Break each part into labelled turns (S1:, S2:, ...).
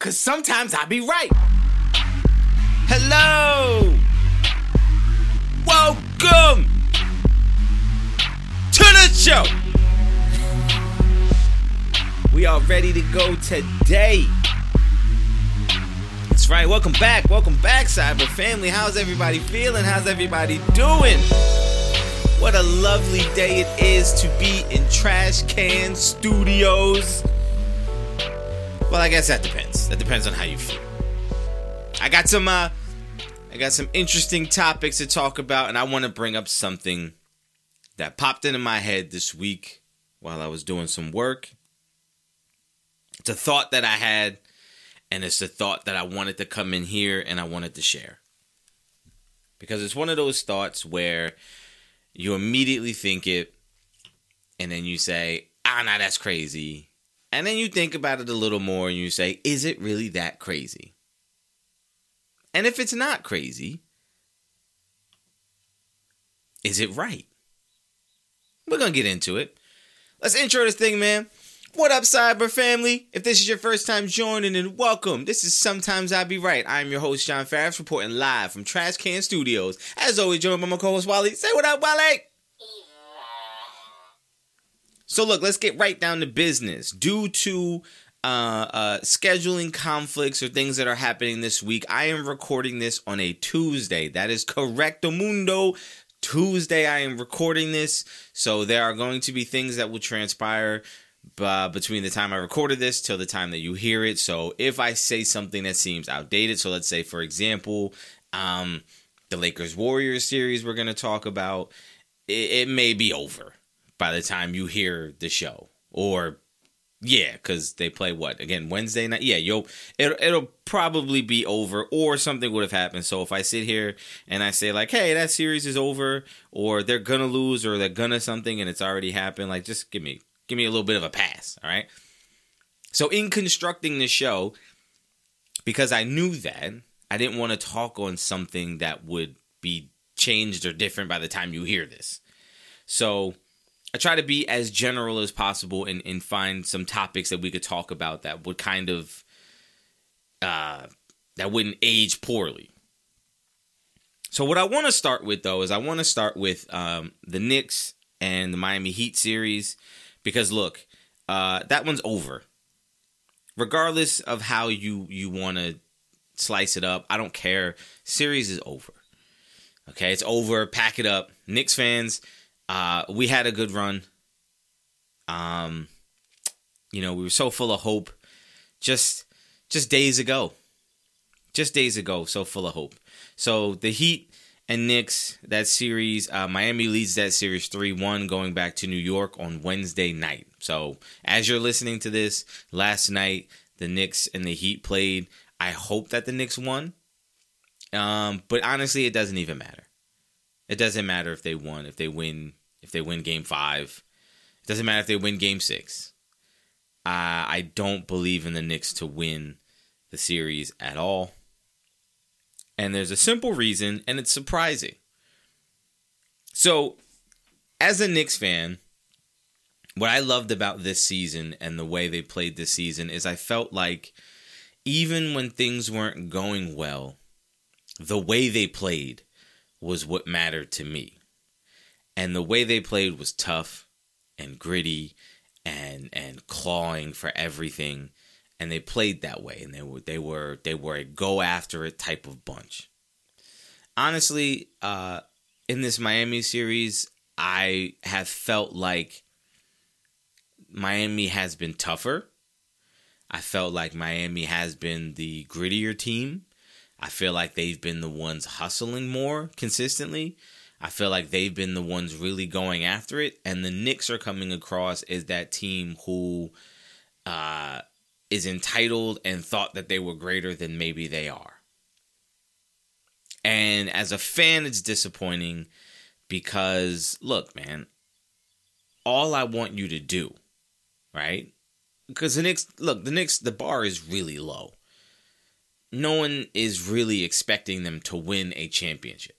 S1: Cause sometimes I be right. Hello! Welcome to the show! We are ready to go today. That's right, welcome back. Welcome back, Cyber Family. How's everybody feeling? How's everybody doing? What a lovely day it is to be in Trash Can Studios. Well, I guess that depends. That depends on how you feel. I got some uh I got some interesting topics to talk about and I want to bring up something that popped into my head this week while I was doing some work. It's a thought that I had and it's a thought that I wanted to come in here and I wanted to share. Because it's one of those thoughts where you immediately think it and then you say, "Ah, nah, that's crazy." And then you think about it a little more and you say, is it really that crazy? And if it's not crazy, is it right? We're going to get into it. Let's intro this thing, man. What up, Cyber family? If this is your first time joining, then welcome. This is Sometimes I Be Right. I'm your host, John Farris, reporting live from Trash Can Studios. As always, joined by my co host, Wally. Say what up, Wally! So look, let's get right down to business. Due to uh, uh, scheduling conflicts or things that are happening this week, I am recording this on a Tuesday. That is correct, mundo. Tuesday, I am recording this, so there are going to be things that will transpire uh, between the time I recorded this till the time that you hear it. So if I say something that seems outdated, so let's say, for example, um, the Lakers Warriors series we're going to talk about, it, it may be over by the time you hear the show. Or yeah because they play what? Again wednesday night? Yeah you'll it'll, it'll probably be over or something would have happened. So if i sit here and i say like hey that series is over or they're gonna lose or they're gonna something and it's already happened like just give me give me a little bit of a pass all right? So in constructing the show because i knew that i didn't want to talk on something that would be changed or different by the time you hear this. So I try to be as general as possible and, and find some topics that we could talk about that would kind of uh, that wouldn't age poorly. So what I want to start with though is I want to start with um, the Knicks and the Miami Heat series because look, uh, that one's over. Regardless of how you you want to slice it up, I don't care. Series is over. Okay, it's over. Pack it up, Knicks fans uh, we had a good run. Um, you know, we were so full of hope. Just, just days ago, just days ago, so full of hope. So the Heat and Knicks, that series, uh, Miami leads that series 3 1 going back to New York on Wednesday night. So as you're listening to this, last night, the Knicks and the Heat played. I hope that the Knicks won. Um, but honestly, it doesn't even matter. It doesn't matter if they won, if they win, if they win game five. It doesn't matter if they win game six. Uh, I don't believe in the Knicks to win the series at all. And there's a simple reason, and it's surprising. So, as a Knicks fan, what I loved about this season and the way they played this season is I felt like even when things weren't going well, the way they played was what mattered to me. And the way they played was tough and gritty and and clawing for everything. And they played that way and they were they were they were a go after it type of bunch. Honestly, uh in this Miami series, I have felt like Miami has been tougher. I felt like Miami has been the grittier team. I feel like they've been the ones hustling more consistently. I feel like they've been the ones really going after it, and the Knicks are coming across as that team who uh, is entitled and thought that they were greater than maybe they are. And as a fan, it's disappointing because look, man, all I want you to do, right? Because the Knicks, look, the Knicks, the bar is really low no one is really expecting them to win a championship.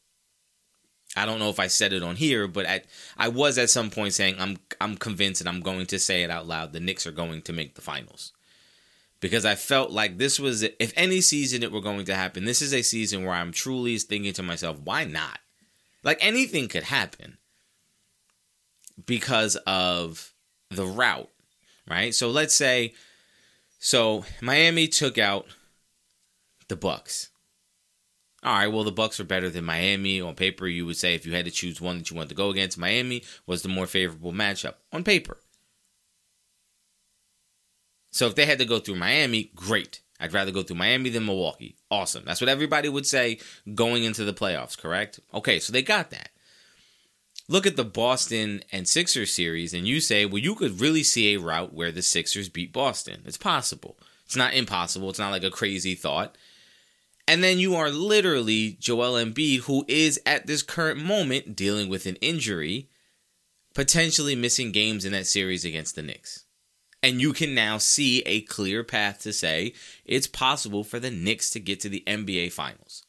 S1: I don't know if I said it on here, but I I was at some point saying I'm I'm convinced and I'm going to say it out loud. The Knicks are going to make the finals because I felt like this was if any season it were going to happen, this is a season where I'm truly thinking to myself, why not? Like anything could happen because of the route, right? So let's say so Miami took out the Bucks. All right, well the Bucks are better than Miami on paper. You would say if you had to choose one that you wanted to go against, Miami was the more favorable matchup on paper. So if they had to go through Miami, great. I'd rather go through Miami than Milwaukee. Awesome. That's what everybody would say going into the playoffs, correct? Okay, so they got that. Look at the Boston and Sixers series, and you say, well, you could really see a route where the Sixers beat Boston. It's possible. It's not impossible. It's not like a crazy thought. And then you are literally Joel Embiid, who is at this current moment dealing with an injury, potentially missing games in that series against the Knicks. And you can now see a clear path to say it's possible for the Knicks to get to the NBA Finals.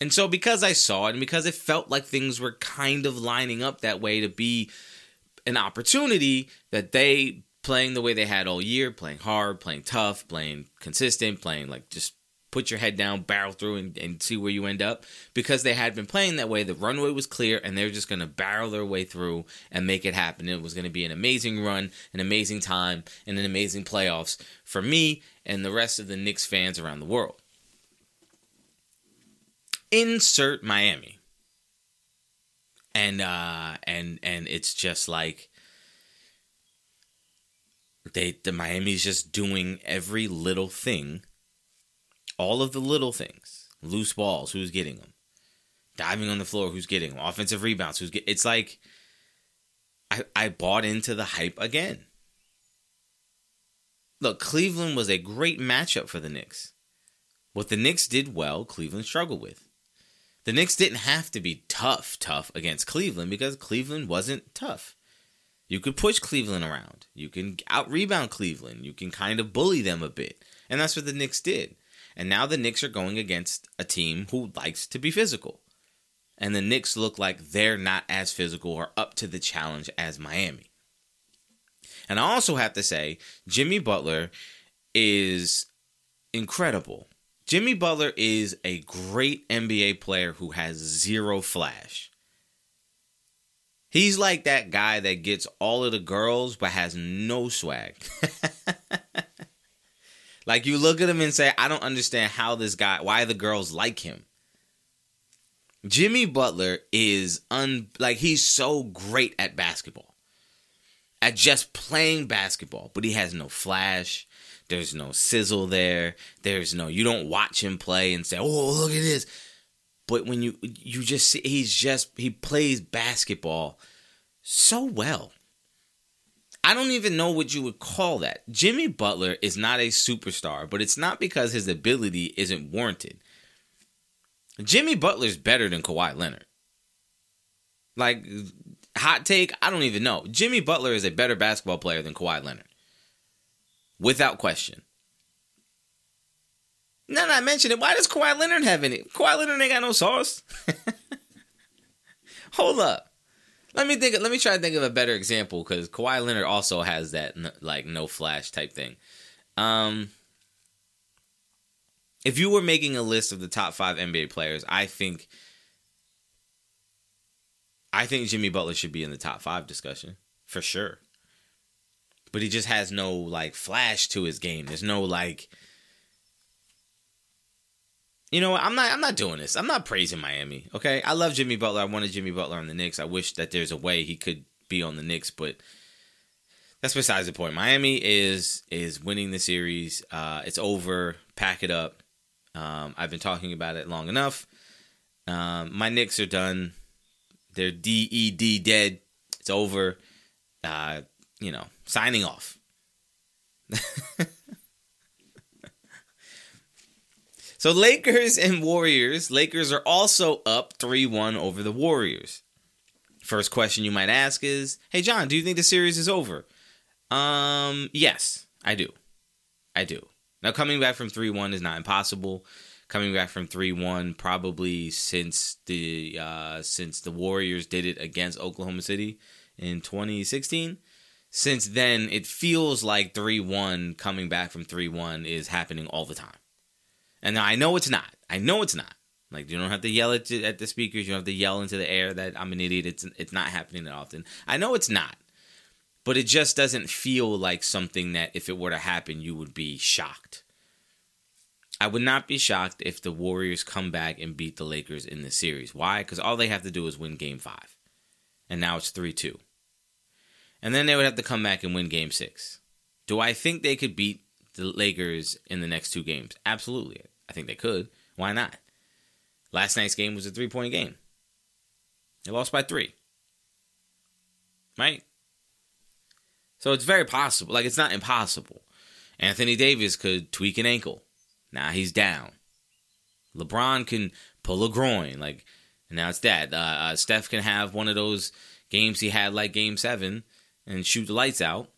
S1: And so, because I saw it and because it felt like things were kind of lining up that way to be an opportunity that they playing the way they had all year, playing hard, playing tough, playing consistent, playing like just put your head down, barrel through, and, and see where you end up. Because they had been playing that way, the runway was clear, and they're just going to barrel their way through and make it happen. It was going to be an amazing run, an amazing time, and an amazing playoffs for me and the rest of the Knicks fans around the world. Insert Miami. And uh and and it's just like they the Miami's just doing every little thing all of the little things, loose balls, who's getting them, diving on the floor, who's getting them, offensive rebounds, who's get. It's like I I bought into the hype again. Look, Cleveland was a great matchup for the Knicks. What the Knicks did well, Cleveland struggled with. The Knicks didn't have to be tough, tough against Cleveland because Cleveland wasn't tough. You could push Cleveland around. You can out rebound Cleveland. You can kind of bully them a bit. And that's what the Knicks did. And now the Knicks are going against a team who likes to be physical. And the Knicks look like they're not as physical or up to the challenge as Miami. And I also have to say, Jimmy Butler is incredible. Jimmy Butler is a great NBA player who has zero flash. He's like that guy that gets all of the girls but has no swag. Like you look at him and say, I don't understand how this guy, why the girls like him. Jimmy Butler is un like he's so great at basketball. At just playing basketball, but he has no flash. There's no sizzle there. There's no you don't watch him play and say, "Oh, look at this." But when you you just see he's just he plays basketball so well. I don't even know what you would call that. Jimmy Butler is not a superstar, but it's not because his ability isn't warranted. Jimmy Butler's better than Kawhi Leonard. Like, hot take, I don't even know. Jimmy Butler is a better basketball player than Kawhi Leonard. Without question. Now that I mention it, why does Kawhi Leonard have any? Kawhi Leonard ain't got no sauce. Hold up. Let me think. Let me try to think of a better example because Kawhi Leonard also has that like no flash type thing. Um, if you were making a list of the top five NBA players, I think I think Jimmy Butler should be in the top five discussion for sure. But he just has no like flash to his game. There's no like you know what? I'm not. I'm not doing this. I'm not praising Miami. Okay, I love Jimmy Butler. I wanted Jimmy Butler on the Knicks. I wish that there's a way he could be on the Knicks, but that's besides the point. Miami is is winning the series. Uh, it's over. Pack it up. Um, I've been talking about it long enough. Um, my Knicks are done. They're D E D dead. It's over. Uh, you know, signing off. So Lakers and Warriors. Lakers are also up 3-1 over the Warriors. First question you might ask is, "Hey John, do you think the series is over?" Um, yes, I do. I do. Now coming back from 3-1 is not impossible. Coming back from 3-1 probably since the uh since the Warriors did it against Oklahoma City in 2016. since then it feels like 3-1 coming back from 3-1 is happening all the time. And I know it's not. I know it's not. Like you don't have to yell at, at the speakers. You don't have to yell into the air that I'm an idiot. It's it's not happening that often. I know it's not, but it just doesn't feel like something that if it were to happen, you would be shocked. I would not be shocked if the Warriors come back and beat the Lakers in the series. Why? Because all they have to do is win Game Five, and now it's three two, and then they would have to come back and win Game Six. Do I think they could beat the Lakers in the next two games? Absolutely. I think they could. Why not? Last night's game was a three point game. They lost by three. Right? So it's very possible. Like, it's not impossible. Anthony Davis could tweak an ankle. Now he's down. LeBron can pull a groin. Like, now it's that. Uh, uh, Steph can have one of those games he had, like game seven, and shoot the lights out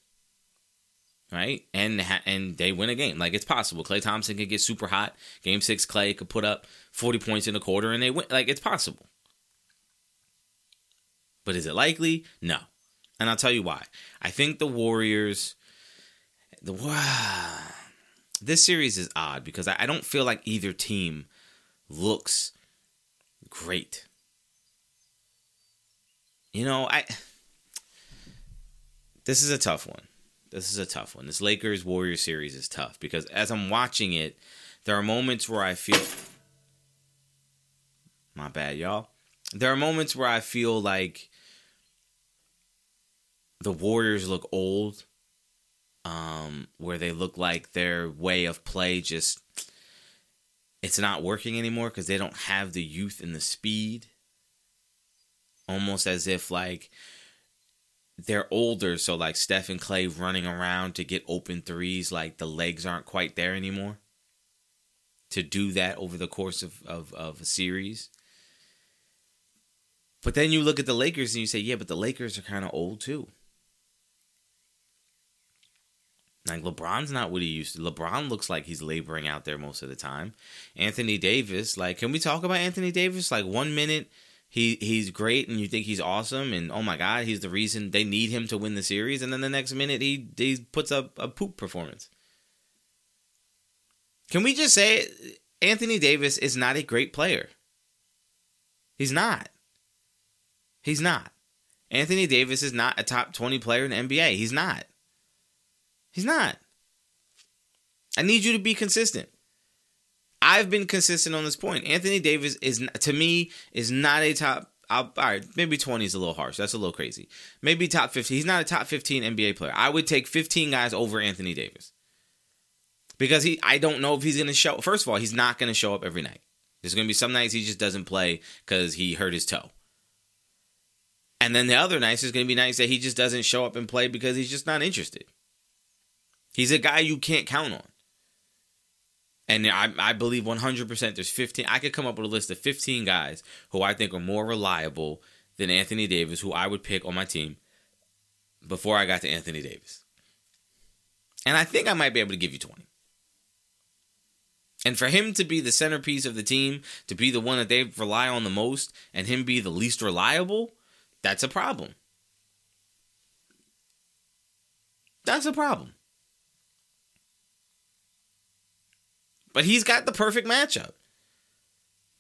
S1: right? And and they win a game. Like it's possible. Klay Thompson could get super hot. Game six, Klay could put up forty points in a quarter, and they win. Like it's possible. But is it likely? No. And I'll tell you why. I think the Warriors. The this series is odd because I don't feel like either team looks great. You know, I. This is a tough one this is a tough one. This Lakers Warriors series is tough because as I'm watching it, there are moments where I feel my bad, y'all. There are moments where I feel like the Warriors look old, um, where they look like their way of play just it's not working anymore because they don't have the youth and the speed. Almost as if like they're older, so like Steph and Klay running around to get open threes, like the legs aren't quite there anymore to do that over the course of, of, of a series. But then you look at the Lakers and you say, yeah, but the Lakers are kind of old too. Like LeBron's not what he used to. LeBron looks like he's laboring out there most of the time. Anthony Davis, like, can we talk about Anthony Davis? Like one minute he he's great and you think he's awesome and oh my god he's the reason they need him to win the series and then the next minute he he puts up a poop performance. Can we just say Anthony Davis is not a great player? He's not. He's not. Anthony Davis is not a top 20 player in the NBA. He's not. He's not. I need you to be consistent. I've been consistent on this point. Anthony Davis is to me is not a top. I'll, all right, maybe 20 is a little harsh. That's a little crazy. Maybe top 15. He's not a top 15 NBA player. I would take 15 guys over Anthony Davis because he. I don't know if he's going to show. First of all, he's not going to show up every night. There's going to be some nights he just doesn't play because he hurt his toe. And then the other nights is going to be nights that he just doesn't show up and play because he's just not interested. He's a guy you can't count on. And I, I believe 100% there's 15. I could come up with a list of 15 guys who I think are more reliable than Anthony Davis, who I would pick on my team before I got to Anthony Davis. And I think I might be able to give you 20. And for him to be the centerpiece of the team, to be the one that they rely on the most, and him be the least reliable, that's a problem. That's a problem. But he's got the perfect matchup.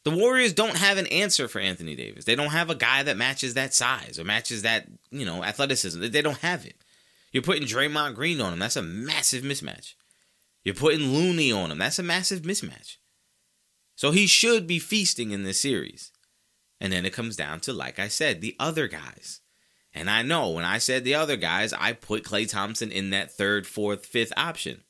S1: The Warriors don't have an answer for Anthony Davis. They don't have a guy that matches that size or matches that, you know, athleticism. They don't have it. You're putting Draymond Green on him. That's a massive mismatch. You're putting Looney on him. That's a massive mismatch. So he should be feasting in this series. And then it comes down to, like I said, the other guys. And I know when I said the other guys, I put Klay Thompson in that third, fourth, fifth option.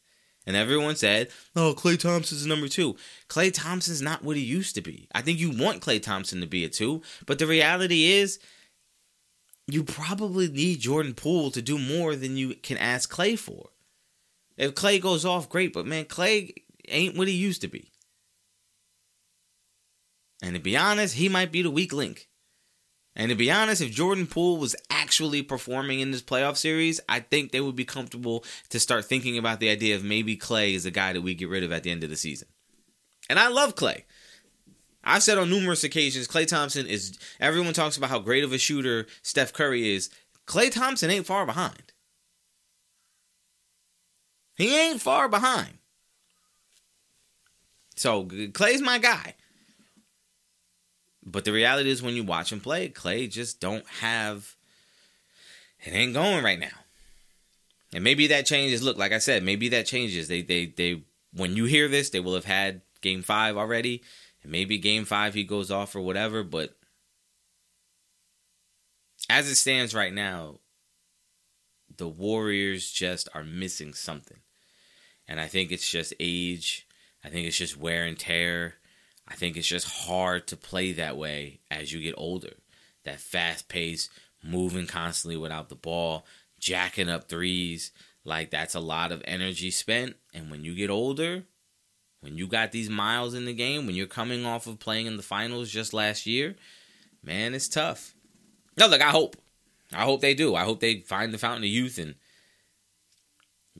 S1: And everyone said, oh, Klay Thompson's number two. Klay Thompson's not what he used to be. I think you want Klay Thompson to be a two, but the reality is, you probably need Jordan Poole to do more than you can ask Klay for. If Klay goes off, great, but man, Klay ain't what he used to be. And to be honest, he might be the weak link. And to be honest, if Jordan Poole was actually performing in this playoff series, I think they would be comfortable to start thinking about the idea of maybe Klay is a guy that we get rid of at the end of the season. And I love Klay. I've said on numerous occasions, Klay Thompson is. Everyone talks about how great of a shooter Steph Curry is. Klay Thompson ain't far behind. He ain't far behind. So Klay's my guy. But the reality is when you watch him play, Klay just don't have it ain't going right now. And maybe that changes. Look, like I said, maybe that changes. They they they when you hear this, they will have had game 5 already. And maybe game 5 he goes off or whatever, but as it stands right now, the Warriors just are missing something. And I think it's just age. I think it's just wear and tear. I think it's just hard to play that way as you get older. That fast pace, moving constantly without the ball, jacking up threes. Like that's a lot of energy spent. And when you get older, when you got these miles in the game, when you're coming off of playing in the finals just last year, man, it's tough. No, look, I hope. I hope they do. I hope they find the fountain of youth and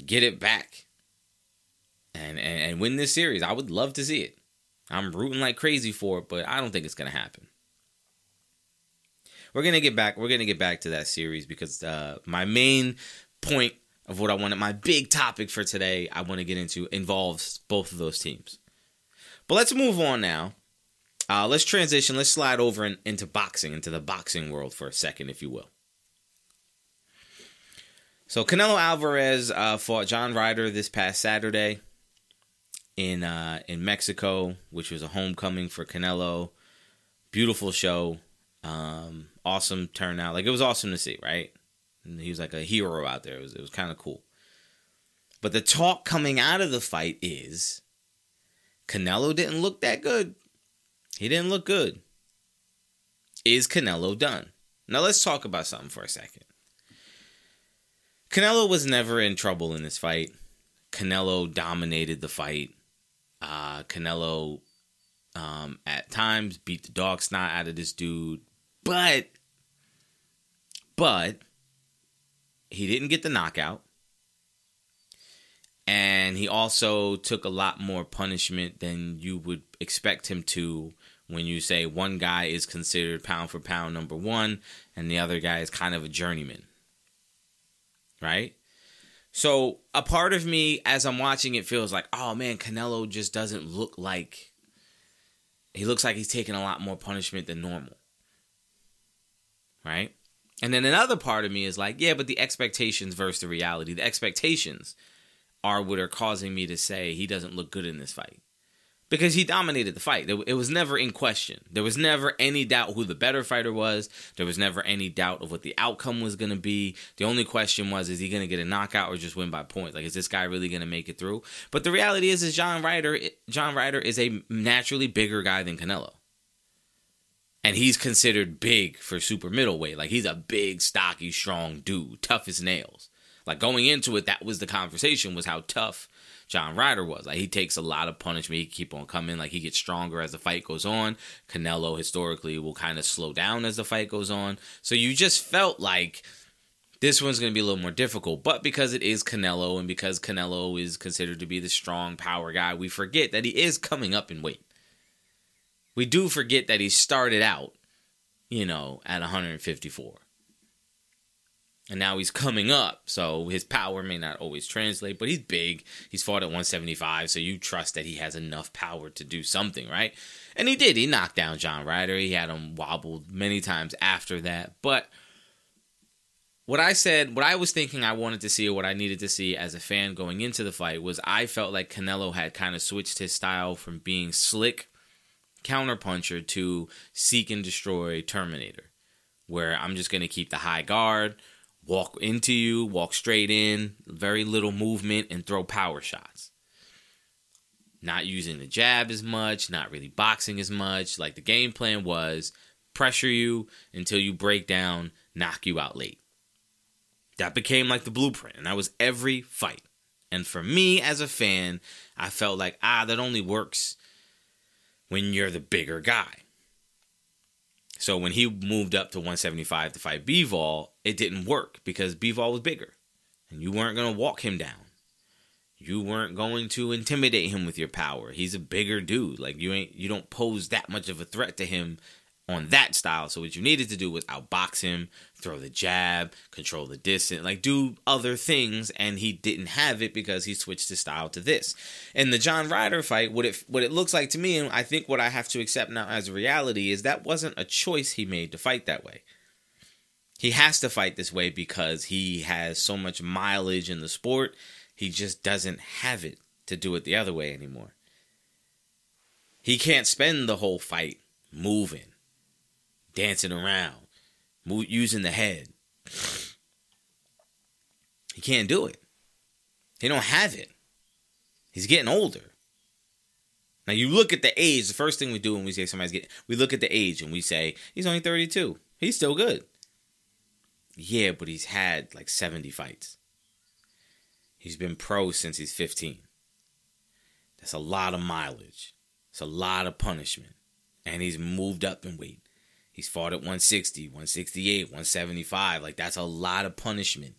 S1: get it back. And, and, and win this series. I would love to see it. I'm rooting like crazy for it, but I don't think it's gonna happen. We're gonna get back. We're gonna get back to that series because uh, my main point of what I wanted, my big topic for today, I want to get into involves both of those teams. But let's move on now. Uh, let's transition. Let's slide over in, into boxing, into the boxing world for a second, if you will. So Canelo Alvarez uh, fought John Ryder this past Saturday in uh, in Mexico, which was a homecoming for Canelo. Beautiful show, um, awesome turnout. Like it was awesome to see, right? And he was like a hero out there. It was it was kind of cool. But the talk coming out of the fight is Canelo didn't look that good. He didn't look good. Is Canelo done? Now let's talk about something for a second. Canelo was never in trouble in this fight. Canelo dominated the fight. Uh, Canelo um, at times beat the dog snot out of this dude, but but he didn't get the knockout. And he also took a lot more punishment than you would expect him to when you say one guy is considered pound for pound number one and the other guy is kind of a journeyman. Right? So a part of me, as I'm watching it, feels like, oh man, Canelo just doesn't look like he looks like he's taking a lot more punishment than normal. Right? And then another part of me is like, yeah, but the expectations versus the reality. The expectations are what are causing me to say he doesn't look good in this fight because he dominated the fight. It was never in question. There was never any doubt who the better fighter was. There was never any doubt of what the outcome was going to be. The only question was, is he going to get a knockout or just win by points? Like, is this guy really going to make it through? But the reality is, is John Ryder, John Ryder is a naturally bigger guy than Canelo. And he's considered big for super middleweight. Like, he's a big, stocky, strong dude, tough as nails. Like, going into it, that was the conversation, was how tough John Ryder was. Like he takes a lot of punishment. He keep on coming. Like he gets stronger as the fight goes on. Canelo historically will kind of slow down as the fight goes on. So you just felt like this one's going to be a little more difficult. But because it is Canelo and because Canelo is considered to be the strong power guy, we forget that he is coming up in weight. We do forget that he started out, you know, at 154 and now he's coming up. So his power may not always translate, but he's big. He's fought at 175, so you trust that he has enough power to do something, right? And he did. He knocked down John Ryder. He had him wobbled many times after that. But what I said, what I was thinking I wanted to see or what I needed to see as a fan going into the fight was I felt like Canelo had kind of switched his style from being slick counterpuncher to seek and destroy Terminator, where I'm just going to keep the high guard walk into you, walk straight in, very little movement, and throw power shots. Not using the jab as much, not really boxing as much. Like the game plan was pressure you until you break down, knock you out late. That became like the blueprint, and that was every fight. And for me as a fan, I felt like, ah, that only works when you're the bigger guy. So when he moved up to 175 to fight Bivol, it didn't work because Bivol was bigger. And you weren't going to walk him down. You weren't going to intimidate him with your power. He's a bigger dude. Like you ain't you don't pose that much of a threat to him on that style. So what you needed to do was outbox him, throw the jab, control the distance, like do other things, and he didn't have it because he switched his style to this. In the John Ryder fight, what it what it looks like to me, and I think what I have to accept now as a reality is that wasn't a choice he made to fight that way. He has to fight this way because he has so much mileage in the sport. He just doesn't have it to do it the other way anymore. He can't spend the whole fight moving, dancing around, move, using the head. He can't do it. He don't have it. He's getting older. Now you look at the age. The first thing we do when we say somebody's getting, we look at the age and we say he's only 32. He's still good. Yeah, but he's had like 70 fights. He's been pro since he's 15. That's a lot of mileage. It's a lot of punishment. And he's moved up in weight. He's fought at 160, 168, 175. Like that's a lot of punishment.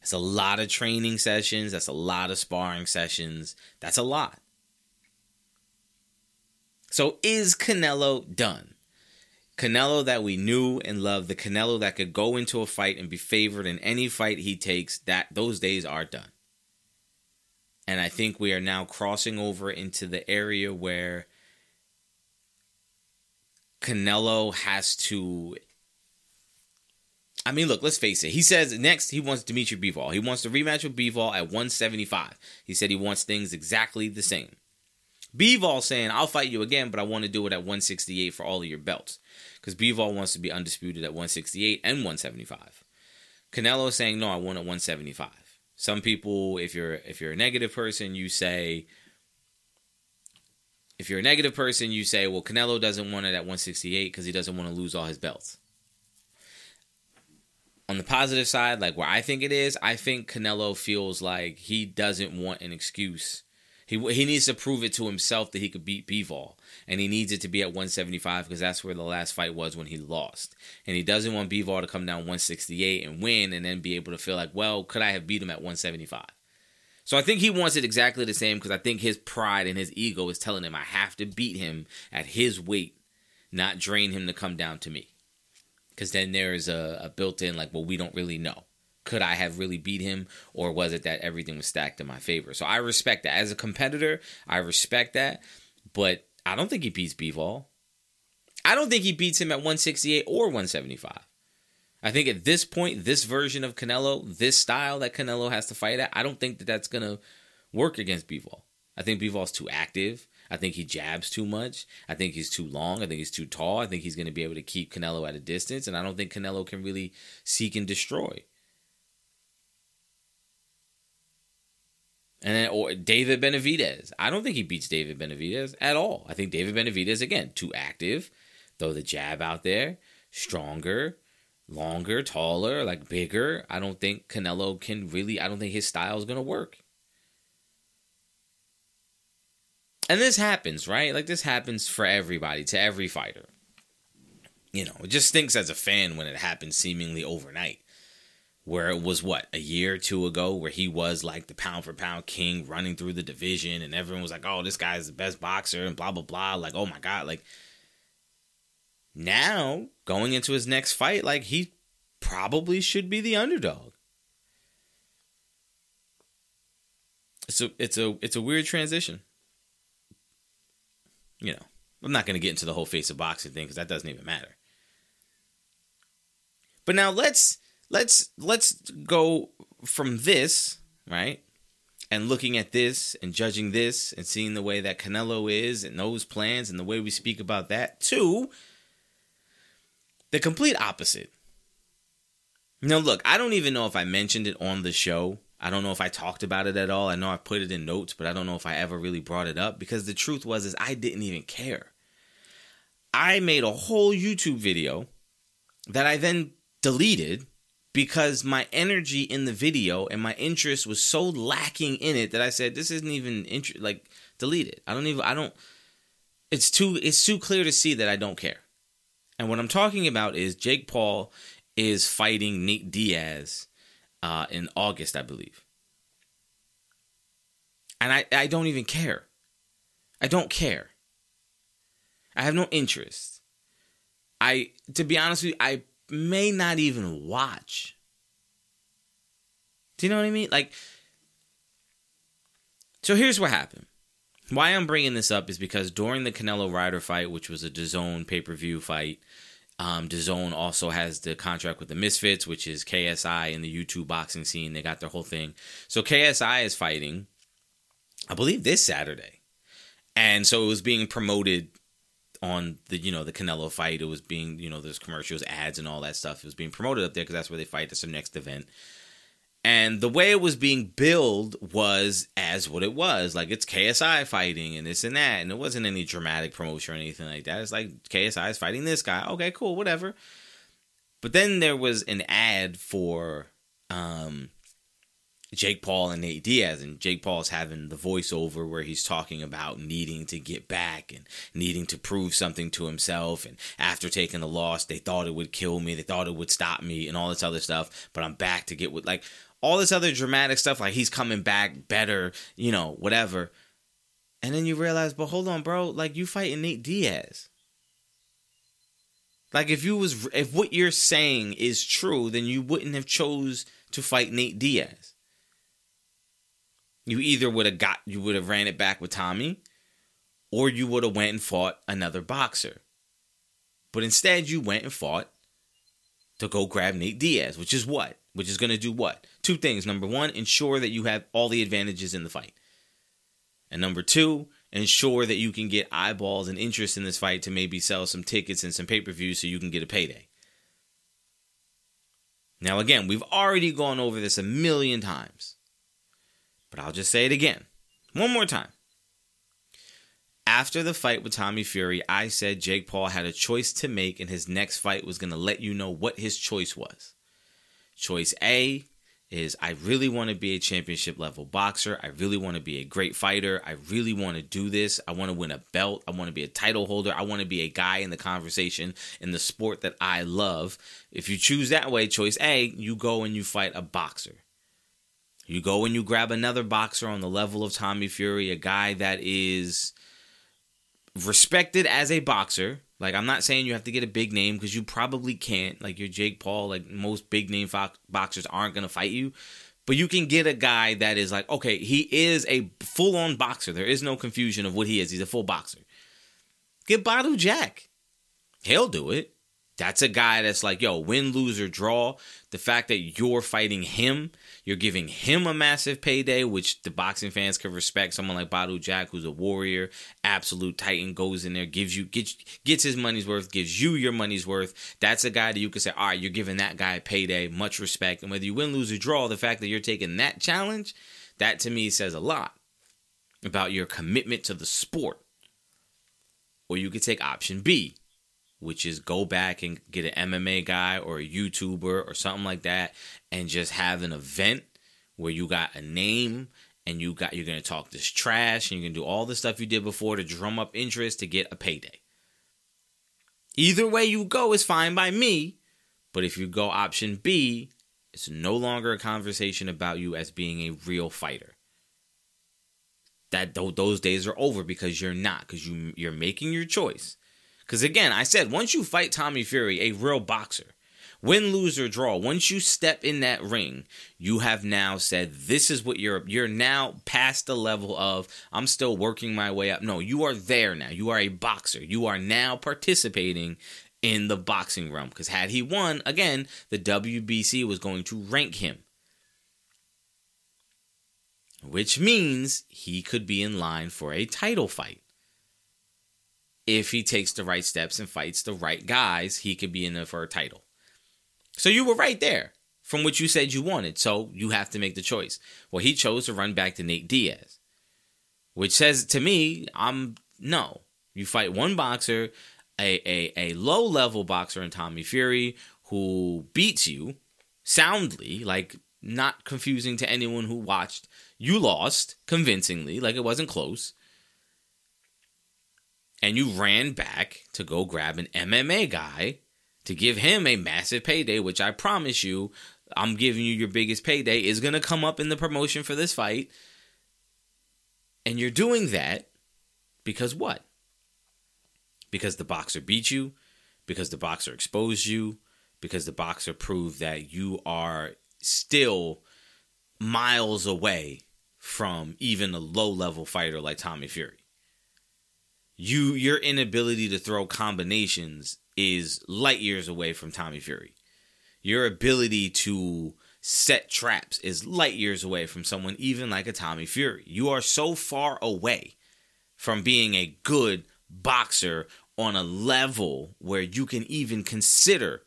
S1: That's a lot of training sessions. That's a lot of sparring sessions. That's a lot. So is Canelo done? Canelo that we knew and loved, the Canelo that could go into a fight and be favored in any fight he takes, that those days are done. And I think we are now crossing over into the area where Canelo has to. I mean, look, let's face it. He says next he wants Dimitri Bivol. He wants to rematch with Bivol at 175. He said he wants things exactly the same. Bivol saying, I'll fight you again, but I want to do it at 168 for all of your belts. Because Bivol wants to be undisputed at 168 and 175. Canelo is saying, no, I want at 175. Some people, if you're if you're a negative person, you say if you're a negative person, you say, well, Canelo doesn't want it at 168 because he doesn't want to lose all his belts. On the positive side, like where I think it is, I think Canelo feels like he doesn't want an excuse he he needs to prove it to himself that he could beat Bivol, and he needs it to be at 175 because that's where the last fight was when he lost. And he doesn't want Bivol to come down 168 and win, and then be able to feel like, well, could I have beat him at 175? So I think he wants it exactly the same because I think his pride and his ego is telling him I have to beat him at his weight, not drain him to come down to me. Because then there is a, a built in like, well, we don't really know could I have really beat him, or was it that everything was stacked in my favor? So I respect that. As a competitor, I respect that, but I don't think he beats Bivol. I don't think he beats him at 168 or 175. I think at this point, this version of Canelo, this style that Canelo has to fight at, I don't think that that's going to work against Bivol. I think Bivol's too active. I think he jabs too much. I think he's too long. I think he's too tall. I think he's going to be able to keep Canelo at a distance. And I don't think Canelo can really seek and destroy. And then, or David Benavidez. I don't think he beats David Benavidez at all. I think David Benavidez, again, too active. Throw the jab out there. Stronger, longer, taller, like bigger. I don't think Canelo can really, I don't think his style is going to work. And this happens, right? Like this happens for everybody, to every fighter. You know, it just stinks as a fan when it happens seemingly overnight where it was what a year or two ago where he was like the pound for pound king running through the division and everyone was like oh this guy's the best boxer and blah blah blah like oh my god like now going into his next fight like he probably should be the underdog. It's a it's a it's a weird transition. You know i'm not going to get into the whole face of boxing thing because that doesn't even matter. But now let's let's let's go from this right and looking at this and judging this and seeing the way that Canelo is and those plans and the way we speak about that to the complete opposite. Now, look, I don't even know if I mentioned it on the show. I don't know if I talked about it at all. I know I put it in notes, but I don't know if I ever really brought it up because the truth was is I didn't even care. I made a whole YouTube video that I then deleted because my energy in the video and my interest was so lacking in it that I said this isn't even int- like delete it. I don't even I don't it's too it's too clear to see that I don't care. And what I'm talking about is Jake Paul is fighting Nate Diaz uh, in August, I believe. And I, I don't even care. I don't care. I have no interest. I to be honest with you, I may not even watch. Do you know what I mean? Like so here's what happened. Why I'm bringing this up is because during the Canelo Ryder fight, which was a DAZN pay-per-view fight, um, DAZN also has the contract with the Misfits, which is KSI in the YouTube boxing scene. They got their whole thing. So KSI is fighting, I believe, this Saturday, and so it was being promoted on the you know the Canelo fight. It was being you know there's commercials, ads, and all that stuff. It was being promoted up there because that's where they fight. That's their next event. And the way it was being billed was as what it was. Like it's KSI fighting and this and that. And it wasn't any dramatic promotion or anything like that. It's like KSI is fighting this guy. Okay, cool, whatever. But then there was an ad for um, Jake Paul and Nate Diaz, and Jake Paul's having the voiceover where he's talking about needing to get back and needing to prove something to himself. And after taking the loss, they thought it would kill me, they thought it would stop me, and all this other stuff. But I'm back to get with like all this other dramatic stuff, like he's coming back better, you know, whatever. And then you realize, but hold on, bro, like you fighting Nate Diaz. Like if you was if what you're saying is true, then you wouldn't have chose to fight Nate Diaz. You either would have got you would have ran it back with Tommy, or you would have went and fought another boxer. But instead you went and fought to go grab Nate Diaz, which is what? Which is gonna do what? two things. Number one, ensure that you have all the advantages in the fight. And number two, ensure that you can get eyeballs and interest in this fight to maybe sell some tickets and some pay per views so you can get a payday. Now, again, we've already gone over this a million times, but I'll just say it again. One more time. After the fight with Tommy Fury, I said Jake Paul had a choice to make, and his next fight was going to let you know what his choice was. Choice A is I really want to be a championship level boxer. I really want to be a great fighter. I really want to do this. I want to win a belt. I want to be a title holder. I want to be a guy in the conversation in the sport that I love. If you choose that way, choice A, you go and you fight a boxer. You go and you grab another boxer on the level of Tommy Fury, a guy that is respected as a boxer, like I'm not saying you have to get a big name because you probably can't. Like you're Jake Paul. Like most big name fo- boxers aren't gonna fight you, but you can get a guy that is like okay, he is a full on boxer. There is no confusion of what he is. He's a full boxer. Get Badou Jack. He'll do it. That's a guy that's like, yo, win, lose, or draw. The fact that you're fighting him, you're giving him a massive payday, which the boxing fans can respect. Someone like Badou Jack, who's a warrior, absolute titan, goes in there, gives you gets gets his money's worth, gives you your money's worth. That's a guy that you can say, all right, you're giving that guy a payday, much respect. And whether you win, lose, or draw, the fact that you're taking that challenge, that to me says a lot about your commitment to the sport. Or you could take option B which is go back and get an MMA guy or a YouTuber or something like that and just have an event where you got a name and you got you're gonna talk this trash and you can do all the stuff you did before to drum up interest to get a payday. Either way you go is fine by me, but if you go option B, it's no longer a conversation about you as being a real fighter. That those days are over because you're not because you you're making your choice because again, I said once you fight Tommy Fury, a real boxer, win, lose, or draw, once you step in that ring, you have now said this is what you're. You're now past the level of I'm still working my way up. No, you are there now. You are a boxer. You are now participating in the boxing realm. Because had he won, again, the WBC was going to rank him. Which means he could be in line for a title fight if he takes the right steps and fights the right guys, he could be in there for a title. So you were right there from what you said you wanted. So you have to make the choice. Well, he chose to run back to Nate Diaz, which says to me, I'm no. You fight one boxer, a, a, a low level boxer in Tommy Fury who beats you soundly, like not confusing to anyone who watched. You lost convincingly, like it wasn't close and you ran back to go grab an MMA guy to give him a massive payday, which I promise you, I'm giving you your biggest payday, is going to come up in the promotion for this fight. And you're doing that because what? Because the boxer beat you, because the boxer exposed you, because the boxer proved that you are still miles away from even a low level fighter like Tommy Fury. You your inability to throw combinations is light years away from Tommy Fury. Your ability to set traps is light years away from someone even like a Tommy Fury. You are so far away from being a good boxer on a level where you can even consider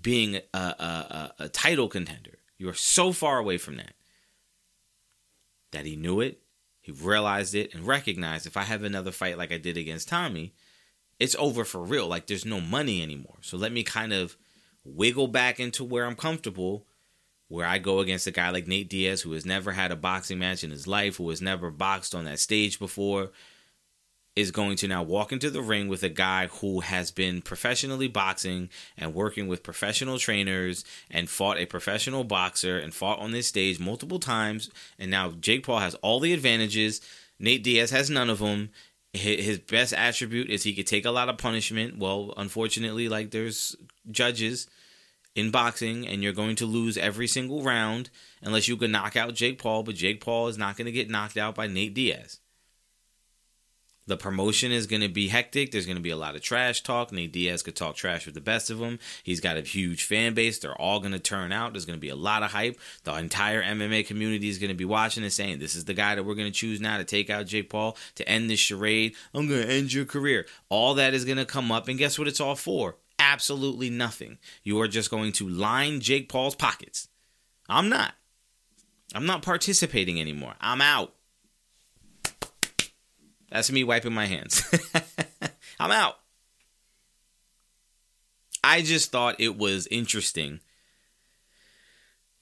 S1: being a, a, a, a title contender. You are so far away from that that he knew it, he realized it, and recognized if I have another fight like I did against Tommy, it's over for real. Like there's no money anymore. So let me kind of wiggle back into where I'm comfortable, where I go against a guy like Nate Diaz, who has never had a boxing match in his life, who has never boxed on that stage before, is going to now walk into the ring with a guy who has been professionally boxing and working with professional trainers and fought a professional boxer and fought on this stage multiple times. And now Jake Paul has all the advantages. Nate Diaz has none of them. His best attribute is he could take a lot of punishment. Well, unfortunately, like there's judges in boxing, and you're going to lose every single round unless you can knock out Jake Paul. But Jake Paul is not going to get knocked out by Nate Diaz. The promotion is going to be hectic. There's going to be a lot of trash talk. Nate Diaz could talk trash with the best of them. He's got a huge fan base. They're all going to turn out. There's going to be a lot of hype. The entire MMA community is going to be watching and saying, This is the guy that we're going to choose now to take out Jake Paul to end this charade. I'm going to end your career. All that is going to come up. And guess what it's all for? Absolutely nothing. You are just going to line Jake Paul's pockets. I'm not. I'm not participating anymore. I'm out. That's me wiping my hands. I'm out. I just thought it was interesting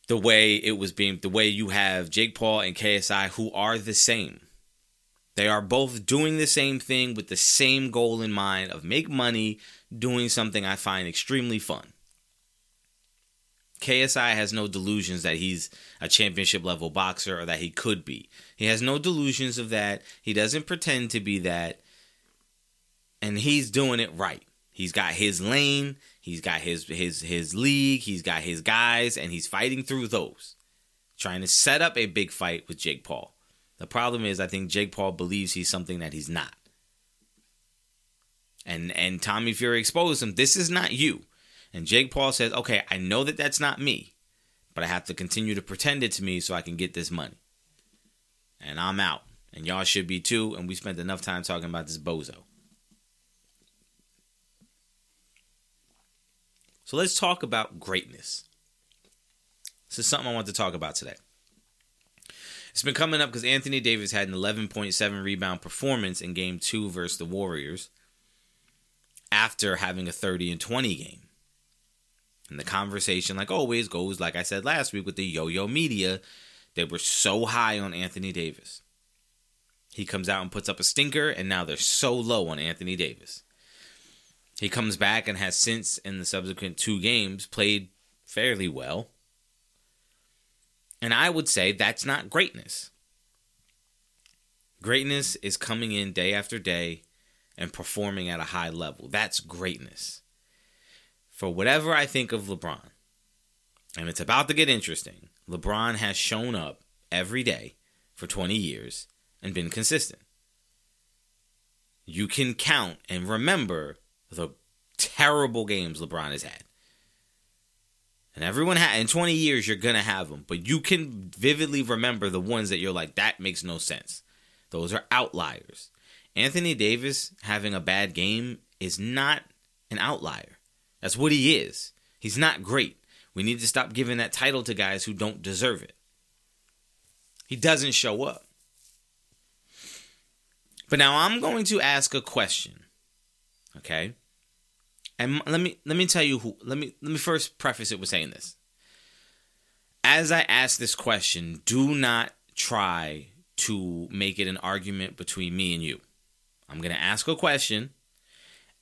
S1: the way it was being the way you have Jake Paul and KSI who are the same. They are both doing the same thing with the same goal in mind of make money doing something I find extremely fun. KSI has no delusions that he's a championship level boxer or that he could be. He has no delusions of that. He doesn't pretend to be that. And he's doing it right. He's got his lane, he's got his his his league, he's got his guys and he's fighting through those. Trying to set up a big fight with Jake Paul. The problem is I think Jake Paul believes he's something that he's not. And and Tommy Fury exposed him. This is not you. And Jake Paul says, okay, I know that that's not me, but I have to continue to pretend it to me so I can get this money. And I'm out. And y'all should be too. And we spent enough time talking about this bozo. So let's talk about greatness. This is something I want to talk about today. It's been coming up because Anthony Davis had an 11.7 rebound performance in game two versus the Warriors after having a 30 and 20 game. And the conversation, like always, goes, like I said last week with the yo yo media, they were so high on Anthony Davis. He comes out and puts up a stinker, and now they're so low on Anthony Davis. He comes back and has since, in the subsequent two games, played fairly well. And I would say that's not greatness. Greatness is coming in day after day and performing at a high level. That's greatness for whatever I think of LeBron, and it's about to get interesting, LeBron has shown up every day for 20 years and been consistent. You can count and remember the terrible games LeBron has had. And everyone had in 20 years you're going to have them, but you can vividly remember the ones that you're like that makes no sense. Those are outliers. Anthony Davis having a bad game is not an outlier. That's what he is. He's not great. We need to stop giving that title to guys who don't deserve it. He doesn't show up. But now I'm going to ask a question. Okay? And let me let me tell you who let me let me first preface it with saying this. As I ask this question, do not try to make it an argument between me and you. I'm going to ask a question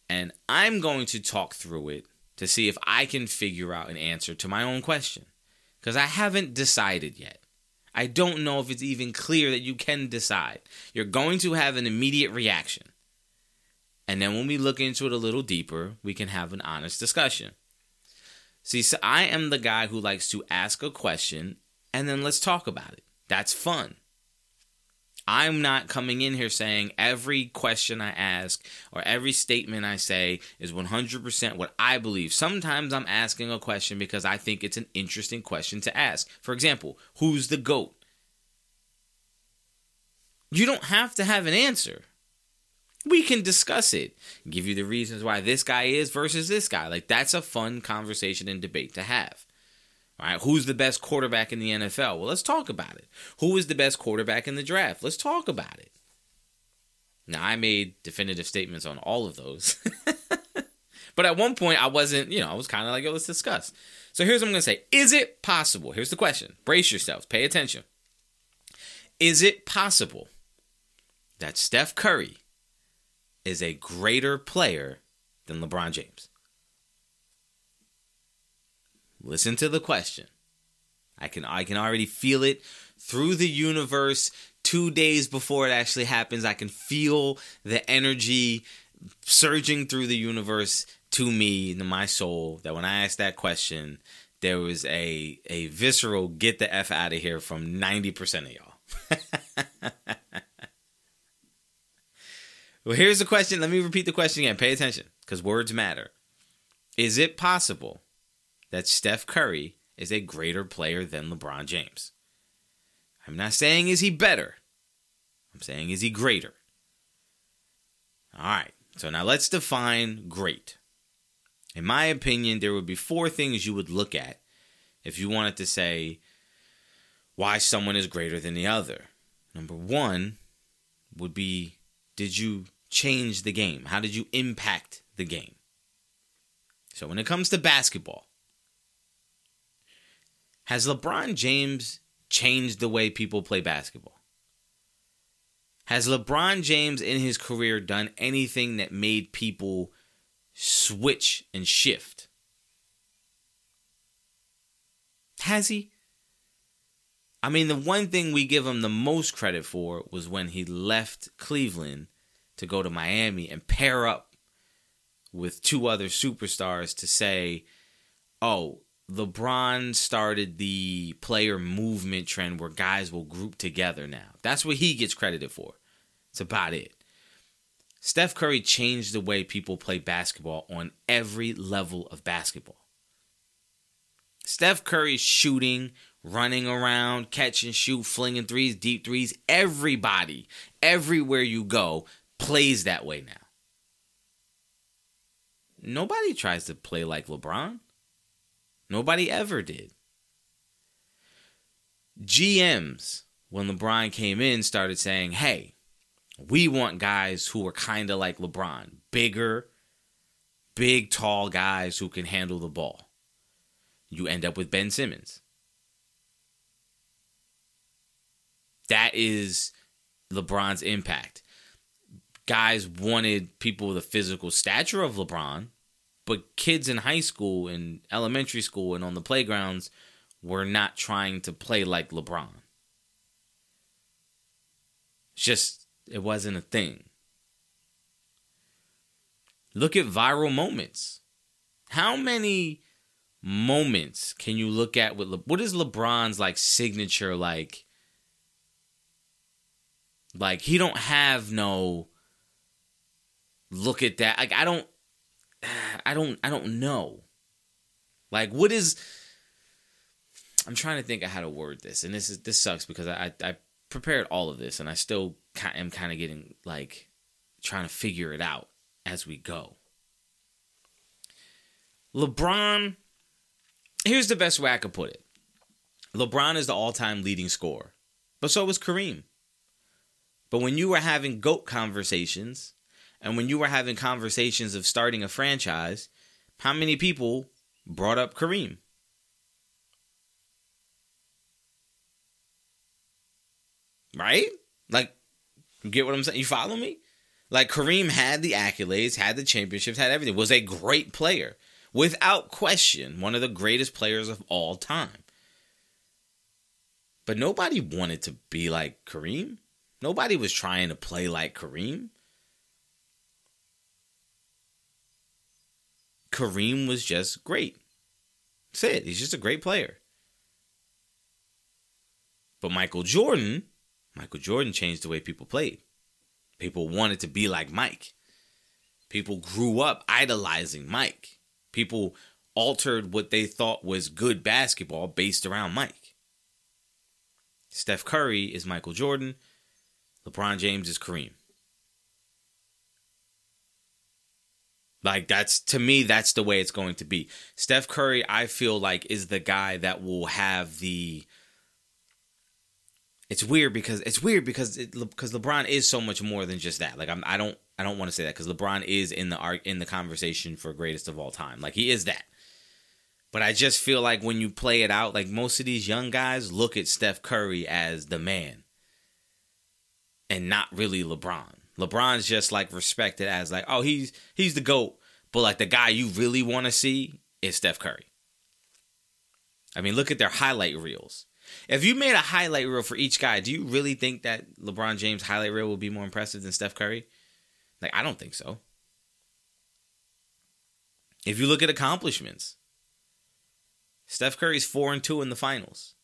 S1: and I'm going to talk through it to see if I can figure out an answer to my own question. Because I haven't decided yet. I don't know if it's even clear that you can decide. You're going to have an immediate reaction. And then when we look into it a little deeper, we can have an honest discussion. See, so I am the guy who likes to ask a question and then let's talk about it. That's fun. I'm not coming in here saying every question I ask or every statement I say is 100% what I believe. Sometimes I'm asking a question because I think it's an interesting question to ask. For example, who's the GOAT? You don't have to have an answer. We can discuss it, give you the reasons why this guy is versus this guy. Like, that's a fun conversation and debate to have. All right, who's the best quarterback in the NFL? Well, let's talk about it. Who is the best quarterback in the draft? Let's talk about it. Now, I made definitive statements on all of those. but at one point, I wasn't, you know, I was kind of like, yo, let's discuss. So here's what I'm going to say Is it possible? Here's the question. Brace yourselves, pay attention. Is it possible that Steph Curry is a greater player than LeBron James? Listen to the question. I can I can already feel it through the universe 2 days before it actually happens. I can feel the energy surging through the universe to me to my soul that when I asked that question there was a a visceral get the f out of here from 90% of y'all. well, here's the question. Let me repeat the question again. Pay attention cuz words matter. Is it possible that Steph Curry is a greater player than LeBron James. I'm not saying is he better. I'm saying is he greater. All right. So now let's define great. In my opinion, there would be four things you would look at if you wanted to say why someone is greater than the other. Number one would be did you change the game? How did you impact the game? So when it comes to basketball, has LeBron James changed the way people play basketball? Has LeBron James in his career done anything that made people switch and shift? Has he? I mean, the one thing we give him the most credit for was when he left Cleveland to go to Miami and pair up with two other superstars to say, oh, LeBron started the player movement trend where guys will group together now. That's what he gets credited for. It's about it. Steph Curry changed the way people play basketball on every level of basketball. Steph Curry's shooting, running around, catch and shoot, flinging threes, deep threes. Everybody, everywhere you go, plays that way now. Nobody tries to play like LeBron. Nobody ever did. GMs, when LeBron came in, started saying, hey, we want guys who are kind of like LeBron, bigger, big, tall guys who can handle the ball. You end up with Ben Simmons. That is LeBron's impact. Guys wanted people with the physical stature of LeBron, but kids in high school and elementary school and on the playgrounds were not trying to play like LeBron. It's just, it wasn't a thing. Look at viral moments. How many moments can you look at with Le- what is LeBron's like signature like like he don't have no look at that like I don't I don't I don't know. Like what is I'm trying to think of how to word this, and this is this sucks because I I prepared all of this, and I still am kind of getting like trying to figure it out as we go. LeBron, here's the best way I could put it. LeBron is the all-time leading scorer, but so was Kareem. But when you were having GOAT conversations, and when you were having conversations of starting a franchise, how many people brought up Kareem? Right? Like, you get what I'm saying? You follow me? Like, Kareem had the accolades, had the championships, had everything, was a great player. Without question, one of the greatest players of all time. But nobody wanted to be like Kareem. Nobody was trying to play like Kareem. Kareem was just great. That's it. He's just a great player. But Michael Jordan, Michael Jordan changed the way people played. People wanted to be like Mike. People grew up idolizing Mike. People altered what they thought was good basketball based around Mike. Steph Curry is Michael Jordan. LeBron James is Kareem. Like that's to me, that's the way it's going to be. Steph Curry, I feel like, is the guy that will have the. It's weird because it's weird because it, because LeBron is so much more than just that. Like I'm, I don't I don't want to say that because LeBron is in the art in the conversation for greatest of all time. Like he is that. But I just feel like when you play it out, like most of these young guys look at Steph Curry as the man and not really LeBron. LeBron's just like respected as like, oh, he's he's the GOAT. But like the guy you really want to see is Steph Curry. I mean, look at their highlight reels. If you made a highlight reel for each guy, do you really think that LeBron James highlight reel will be more impressive than Steph Curry? Like, I don't think so. If you look at accomplishments, Steph Curry's four and two in the finals.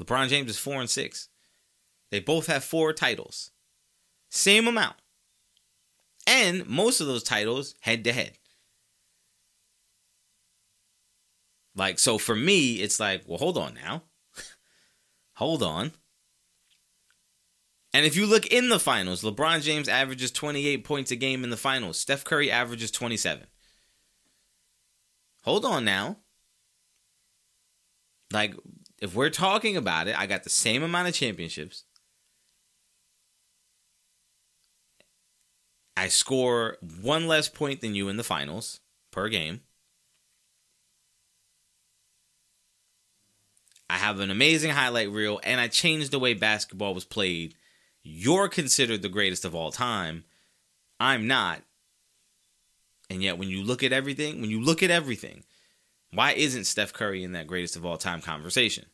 S1: LeBron James is four and six. They both have four titles. Same amount. And most of those titles head to head. Like, so for me, it's like, well, hold on now. hold on. And if you look in the finals, LeBron James averages 28 points a game in the finals. Steph Curry averages 27. Hold on now. Like, if we're talking about it, I got the same amount of championships. I score one less point than you in the finals per game. I have an amazing highlight reel, and I changed the way basketball was played. You're considered the greatest of all time. I'm not. And yet, when you look at everything, when you look at everything, why isn't Steph Curry in that greatest of all time conversation?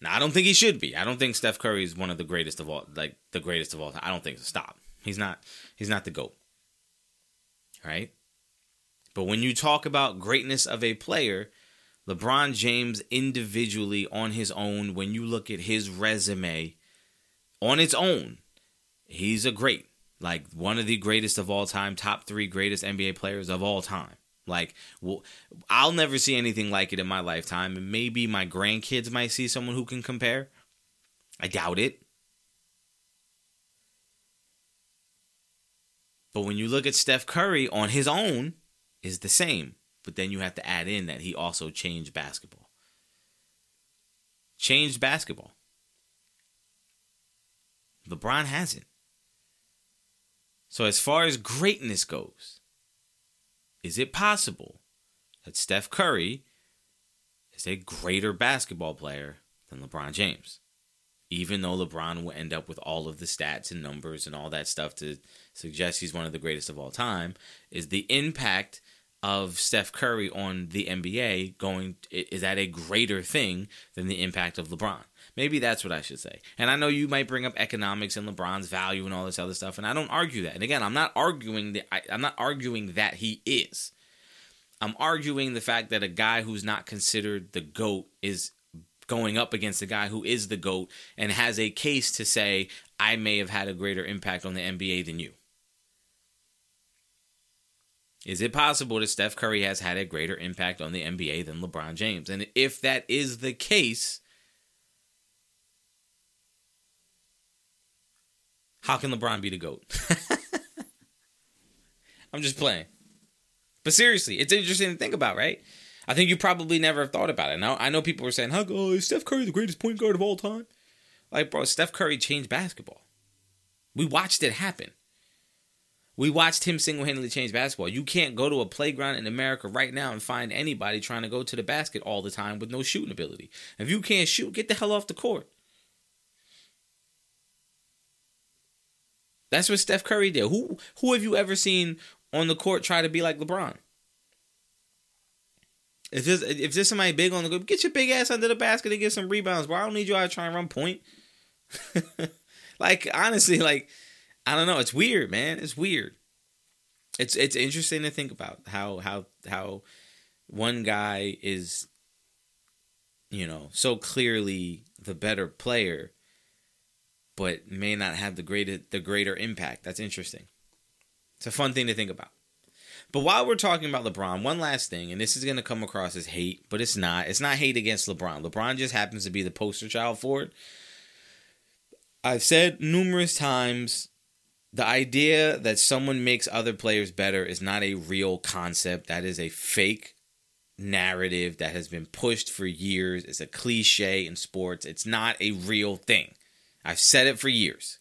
S1: Now, I don't think he should be. I don't think Steph Curry is one of the greatest of all, like the greatest of all time. I don't think so. Stop. He's not. He's not the goat. Right. But when you talk about greatness of a player, LeBron James individually on his own, when you look at his resume on its own, he's a great, like one of the greatest of all time, top three greatest NBA players of all time. Like, well, I'll never see anything like it in my lifetime. And maybe my grandkids might see someone who can compare. I doubt it. But when you look at Steph Curry on his own, is the same. But then you have to add in that he also changed basketball. Changed basketball. LeBron hasn't. So as far as greatness goes, is it possible that Steph Curry is a greater basketball player than LeBron James? Even though LeBron will end up with all of the stats and numbers and all that stuff to suggest he's one of the greatest of all time, is the impact of Steph Curry on the NBA going is that a greater thing than the impact of LeBron? Maybe that's what I should say. And I know you might bring up economics and LeBron's value and all this other stuff, and I don't argue that. And again, I'm not arguing that I, I'm not arguing that he is. I'm arguing the fact that a guy who's not considered the GOAT is going up against a guy who is the GOAT and has a case to say, I may have had a greater impact on the NBA than you. Is it possible that Steph Curry has had a greater impact on the NBA than LeBron James? And if that is the case, How can LeBron be the GOAT? I'm just playing. But seriously, it's interesting to think about, right? I think you probably never have thought about it. Now, I know people were saying, how oh, is Steph Curry the greatest point guard of all time? Like, bro, Steph Curry changed basketball. We watched it happen. We watched him single handedly change basketball. You can't go to a playground in America right now and find anybody trying to go to the basket all the time with no shooting ability. If you can't shoot, get the hell off the court. That's what Steph Curry did. Who who have you ever seen on the court try to be like LeBron? If there's if there's somebody big on the court, get your big ass under the basket and get some rebounds. Bro, I don't need you out to try and run point. like honestly, like I don't know. It's weird, man. It's weird. it's it's interesting to think about how how how one guy is you know so clearly the better player but may not have the greater the greater impact that's interesting it's a fun thing to think about but while we're talking about LeBron, one last thing, and this is going to come across as hate, but it's not. It's not hate against LeBron. LeBron just happens to be the poster child for it. I've said numerous times the idea that someone makes other players better is not a real concept. That is a fake narrative that has been pushed for years. It's a cliche in sports. It's not a real thing. I've said it for years.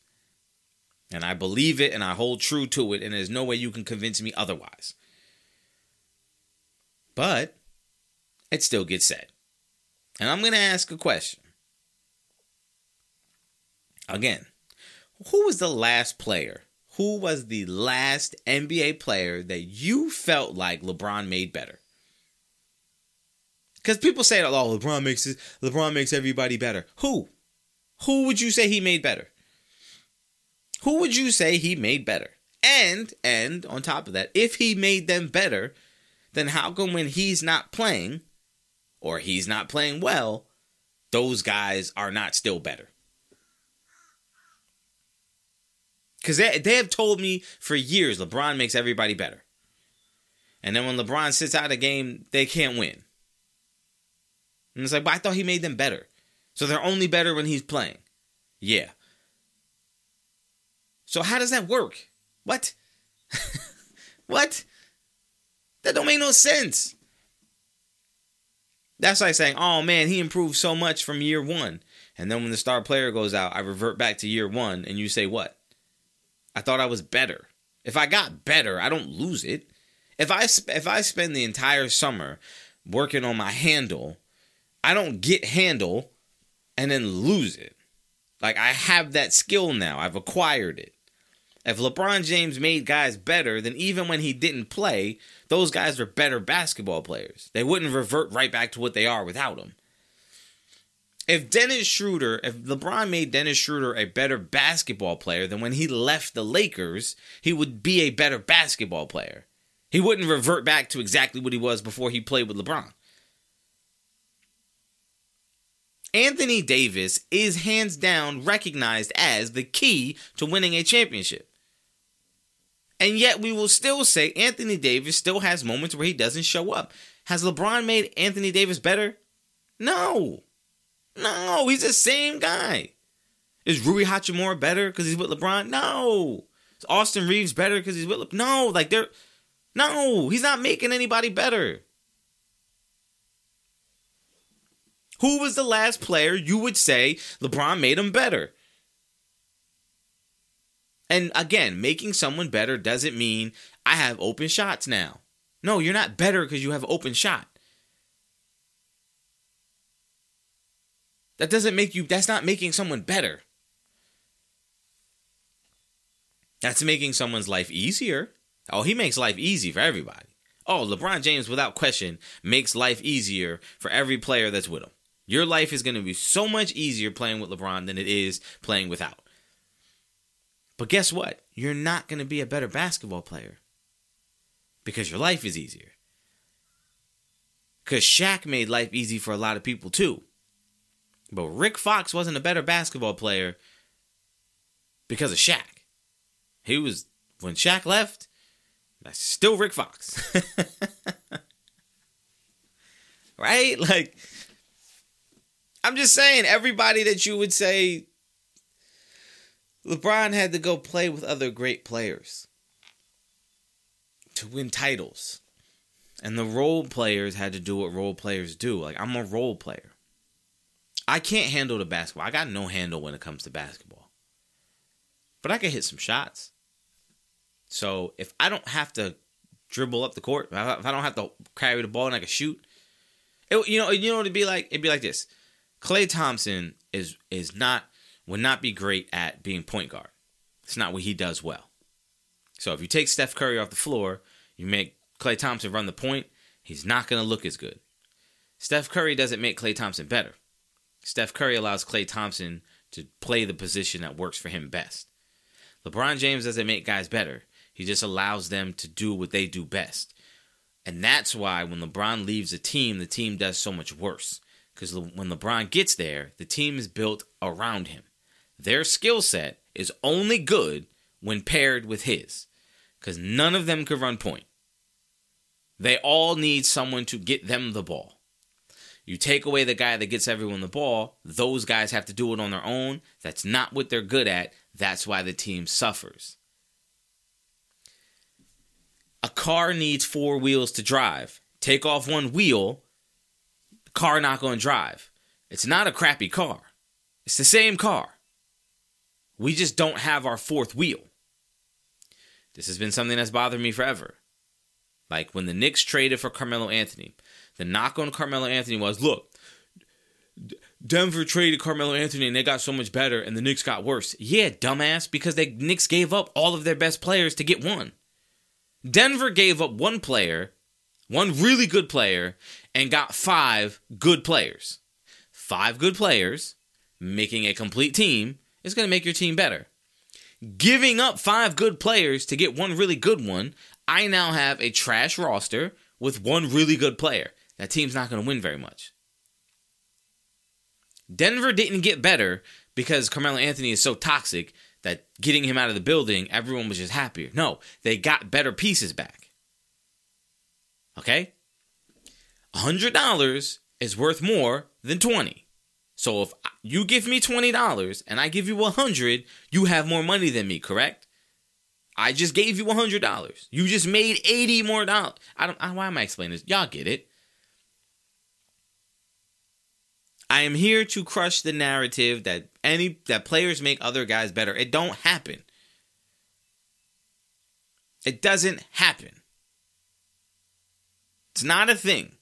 S1: And I believe it and I hold true to it, and there's no way you can convince me otherwise. But it still gets said. And I'm going to ask a question. Again, who was the last player? Who was the last NBA player that you felt like LeBron made better? Because people say, "Oh, LeBron makes LeBron makes everybody better." Who? Who would you say he made better? Who would you say he made better? And and on top of that, if he made them better, then how come when he's not playing or he's not playing well, those guys are not still better? Because they, they have told me for years LeBron makes everybody better. And then when LeBron sits out a game, they can't win. And it's like, but I thought he made them better. So they're only better when he's playing. Yeah. So how does that work? What? what? That don't make no sense. That's like saying, oh man, he improved so much from year one. And then when the star player goes out, I revert back to year one, and you say, what? I thought I was better. If I got better, I don't lose it. If I sp- if I spend the entire summer working on my handle, I don't get handle and then lose it. Like I have that skill now. I've acquired it. If LeBron James made guys better, then even when he didn't play, those guys are better basketball players. They wouldn't revert right back to what they are without him. If Dennis Schroeder, if LeBron made Dennis Schroeder a better basketball player than when he left the Lakers, he would be a better basketball player. He wouldn't revert back to exactly what he was before he played with LeBron. Anthony Davis is hands down recognized as the key to winning a championship. And yet we will still say Anthony Davis still has moments where he doesn't show up. Has LeBron made Anthony Davis better? No. No, he's the same guy. Is Rui Hachimura better because he's with LeBron? No. Is Austin Reaves better because he's with LeBron? No, like they're no, he's not making anybody better. Who was the last player you would say LeBron made him better? And again, making someone better doesn't mean I have open shots now. No, you're not better because you have open shot. That doesn't make you, that's not making someone better. That's making someone's life easier. Oh, he makes life easy for everybody. Oh, LeBron James, without question, makes life easier for every player that's with him. Your life is going to be so much easier playing with LeBron than it is playing without. But guess what? You're not going to be a better basketball player because your life is easier. Because Shaq made life easy for a lot of people too. But Rick Fox wasn't a better basketball player because of Shaq. He was, when Shaq left, that's still Rick Fox. right? Like, I'm just saying, everybody that you would say LeBron had to go play with other great players to win titles. And the role players had to do what role players do. Like, I'm a role player. I can't handle the basketball. I got no handle when it comes to basketball. But I can hit some shots. So if I don't have to dribble up the court, if I don't have to carry the ball and I can shoot, it, you know, you know, it'd be like it'd be like this. Klay Thompson is is not would not be great at being point guard. It's not what he does well. So if you take Steph Curry off the floor, you make Klay Thompson run the point, he's not going to look as good. Steph Curry doesn't make Klay Thompson better. Steph Curry allows Klay Thompson to play the position that works for him best. LeBron James doesn't make guys better. He just allows them to do what they do best. And that's why when LeBron leaves a team, the team does so much worse. Because when LeBron gets there, the team is built around him. Their skill set is only good when paired with his. Because none of them could run point. They all need someone to get them the ball. You take away the guy that gets everyone the ball, those guys have to do it on their own. That's not what they're good at. That's why the team suffers. A car needs four wheels to drive. Take off one wheel, car not going to drive. It's not a crappy car. It's the same car. We just don't have our fourth wheel. This has been something that's bothered me forever. Like when the Knicks traded for Carmelo Anthony, the knock on Carmelo Anthony was look, Denver traded Carmelo Anthony and they got so much better and the Knicks got worse. Yeah, dumbass, because the Knicks gave up all of their best players to get one. Denver gave up one player, one really good player, and got five good players. Five good players, making a complete team, is going to make your team better. Giving up five good players to get one really good one, I now have a trash roster with one really good player that team's not going to win very much. Denver didn't get better because Carmelo Anthony is so toxic that getting him out of the building, everyone was just happier. No, they got better pieces back. Okay? $100 is worth more than 20. So if you give me $20 and I give you 100, you have more money than me, correct? I just gave you $100. You just made 80 more dollars. I don't why am I explaining this? Y'all get it. I am here to crush the narrative that any that players make other guys better. It don't happen. It doesn't happen. It's not a thing.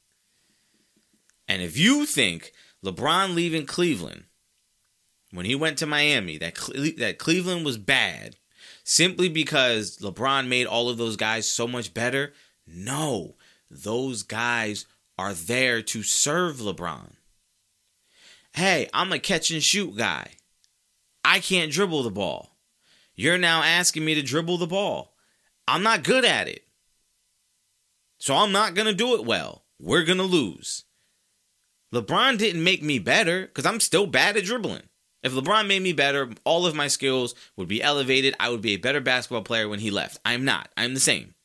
S1: And if you think LeBron leaving Cleveland when he went to Miami that Cle- that Cleveland was bad simply because LeBron made all of those guys so much better, no. Those guys are there to serve LeBron hey, I'm a catch and shoot guy. I can't dribble the ball. You're now asking me to dribble the ball. I'm not good at it. So I'm not going to do it well. We're going to lose. LeBron didn't make me better because I'm still bad at dribbling. If LeBron made me better, all of my skills would be elevated. I would be a better basketball player when he left. I'm not. I'm the same.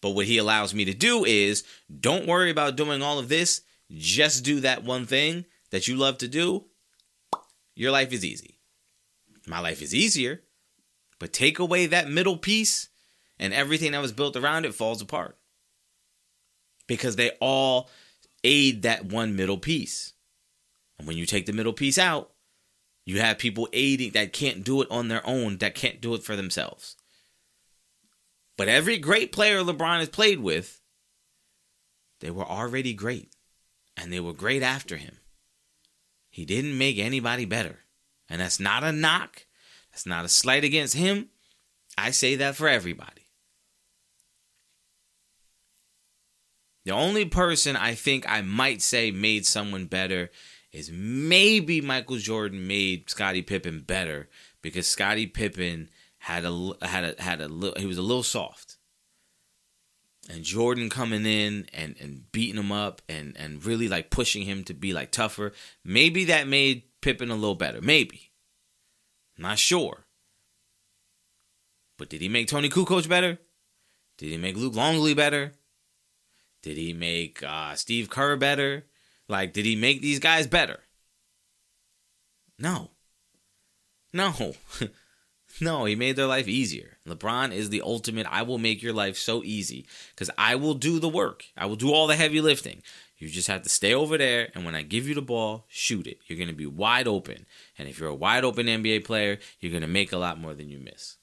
S1: But what he allows me to do is don't worry about doing all of this. Just do that one thing that you love to do, your life is easy. My life is easier, but take away that middle piece and everything that was built around it falls apart. Because they all aid that one middle piece. And when you take the middle piece out, you have people aiding that can't do it on their own, that can't do it for themselves. But every great player LeBron has played with, they were already great. And they were great after him. He didn't make anybody better. And that's not a knock. That's not a slight against him. I say that for everybody. The only person I think I might say made someone better is maybe Michael Jordan made Scottie Pippen better because Scottie Pippen had a had a had a he was a little soft and Jordan coming in and, and beating him up and, and really like pushing him to be like tougher, maybe that made Pippen a little better. Maybe. not sure. But did he make Toni Kukoc better? Did he make Luke Longley better? Did he make uh, Steve Kerr better? Like, did he make these guys better? No. No. No, he made their life easier. LeBron is the ultimate. I will make your life so easy because I will do the work. I will do all the heavy lifting. You just have to stay over there, and when I give you the ball, shoot it. You're going to be wide open. And if you're a wide open NBA player, you're going to make a lot more than you miss.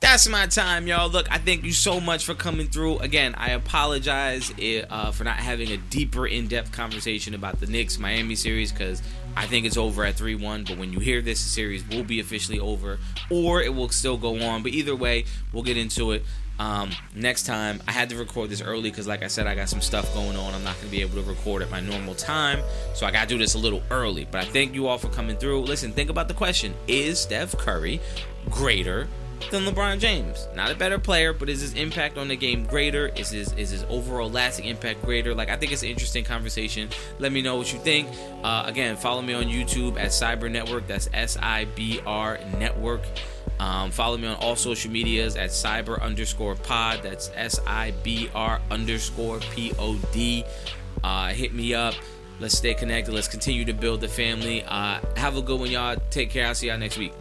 S1: That's my time, y'all. Look, I thank you so much for coming through. Again, I apologize eh, uh, for not having a deeper, in depth conversation about the Knicks Miami series because I think it's over at 3 1, but when you hear this, the series will be officially over, or it will still go on. But either way, we'll get into it um, next time. I had to record this early because, like I said, I got some stuff going on. I'm not going to be able to record at my normal time, so I got to do this a little early. But I thank you all for coming through. Listen, think about the question Is Steph Curry greater than LeBron James. Not a better player, but is his impact on the game greater? Is his is his overall lasting impact greater? Like I think it's an interesting conversation. Let me know what you think. Uh, again, follow me on YouTube at SIBR Network. That's S I B R Network. Um, follow me on all social medias at SIBR underscore pod. That's S I B R underscore P O D. Uh, hit me up. Let's stay connected. Let's continue to build the family. Uh, have a good one, y'all. Take care. I'll see y'all next week.